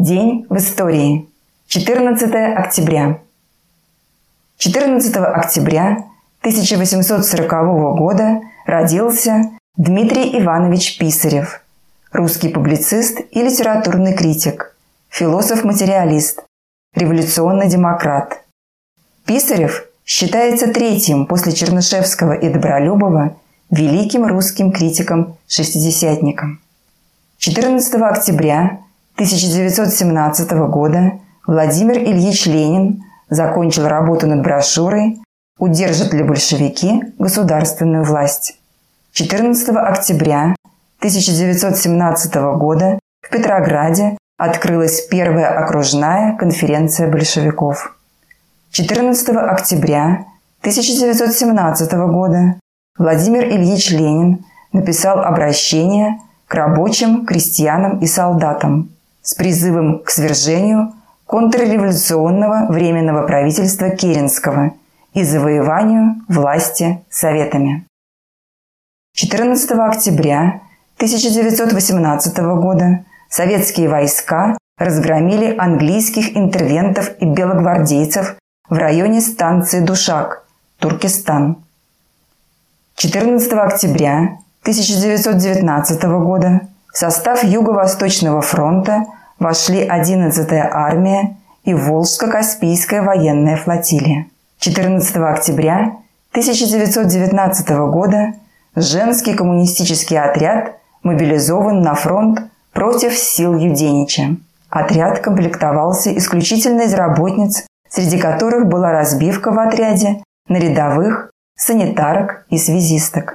День в истории. 14 октября. 14 октября 1840 года родился Дмитрий Иванович Писарев, русский публицист и литературный критик, философ-материалист, революционный демократ. Писарев считается третьим после Чернышевского и Добролюбова великим русским критиком-шестидесятником. 14 октября 1917 года Владимир Ильич Ленин закончил работу над брошюрой «Удержат ли большевики государственную власть?». 14 октября 1917 года в Петрограде открылась первая окружная конференция большевиков. 14 октября 1917 года Владимир Ильич Ленин написал обращение к рабочим, крестьянам и солдатам с призывом к свержению контрреволюционного временного правительства Керенского и завоеванию власти советами. 14 октября 1918 года советские войска разгромили английских интервентов и белогвардейцев в районе станции Душак, Туркестан. 14 октября 1919 года в состав Юго-Восточного фронта вошли 11-я армия и Волжско-Каспийская военная флотилия. 14 октября 1919 года женский коммунистический отряд мобилизован на фронт против сил Юденича. Отряд комплектовался исключительно из работниц, среди которых была разбивка в отряде на рядовых, санитарок и связисток.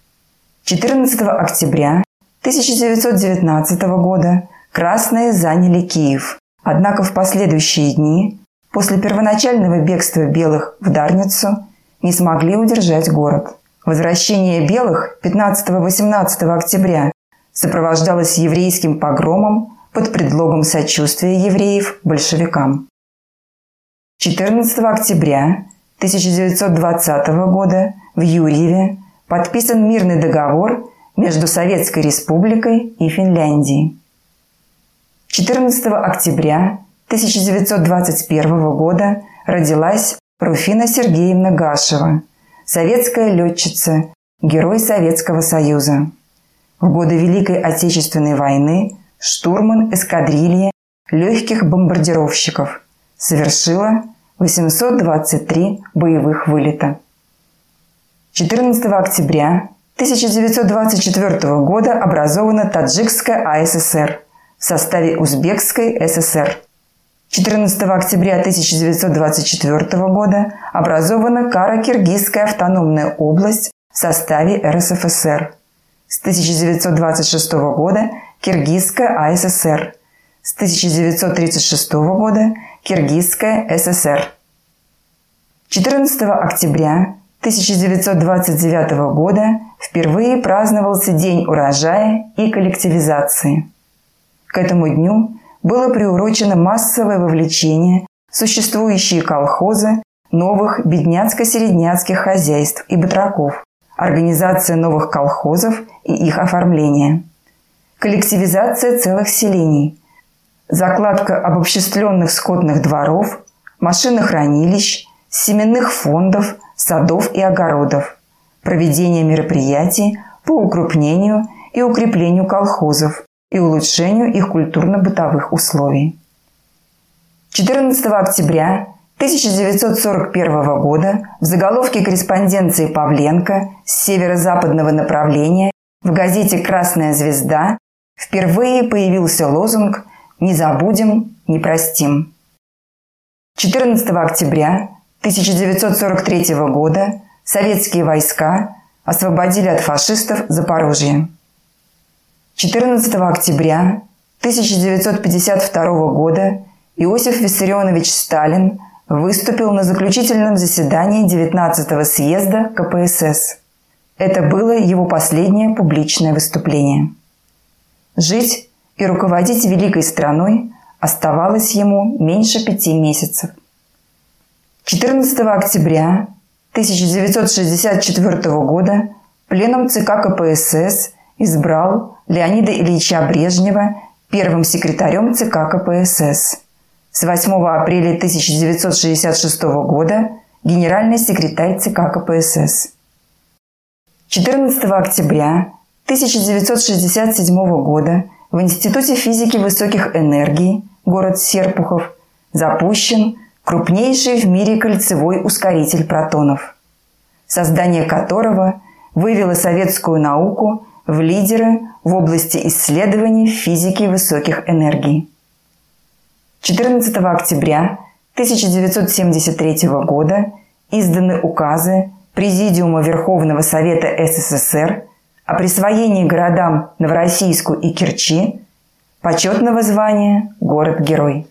14 октября 1919 года красные заняли Киев. Однако в последующие дни, после первоначального бегства белых в Дарницу, не смогли удержать город. Возвращение белых 15-18 октября сопровождалось еврейским погромом под предлогом сочувствия евреев большевикам. 14 октября 1920 года в Юрьеве подписан мирный договор между Советской Республикой и Финляндией. 14 октября 1921 года родилась Руфина Сергеевна Гашева, советская летчица, герой Советского Союза. В годы Великой Отечественной войны штурман эскадрильи легких бомбардировщиков совершила 823 боевых вылета. 14 октября 1924 года образована Таджикская АССР в составе Узбекской ССР. 14 октября 1924 года образована Каро-Киргизская автономная область в составе РСФСР. С 1926 года Киргизская АССР. С 1936 года Киргизская ССР. 14 октября 1929 года впервые праздновался День урожая и коллективизации. К этому дню было приурочено массовое вовлечение существующие колхозы новых бедняцко-середняцких хозяйств и батраков, организация новых колхозов и их оформление, коллективизация целых селений, закладка обобществленных скотных дворов, машинохранилищ, семенных фондов, садов и огородов, проведение мероприятий по укрупнению и укреплению колхозов и улучшению их культурно-бытовых условий. 14 октября 1941 года в заголовке корреспонденции Павленко с северо-западного направления в газете «Красная звезда» впервые появился лозунг «Не забудем, не простим». 14 октября 1943 года советские войска освободили от фашистов Запорожье. 14 октября 1952 года Иосиф Виссарионович Сталин выступил на заключительном заседании 19-го съезда КПСС. Это было его последнее публичное выступление. Жить и руководить великой страной оставалось ему меньше пяти месяцев – 14 октября 1964 года пленум ЦК КПСС избрал Леонида Ильича Брежнева первым секретарем ЦК КПСС. С 8 апреля 1966 года генеральный секретарь ЦК КПСС. 14 октября 1967 года в Институте физики высоких энергий, город Серпухов, запущен крупнейший в мире кольцевой ускоритель протонов, создание которого вывело советскую науку в лидеры в области исследований физики высоких энергий. 14 октября 1973 года изданы указы Президиума Верховного Совета СССР о присвоении городам Новороссийску и Керчи почетного звания «Город-герой».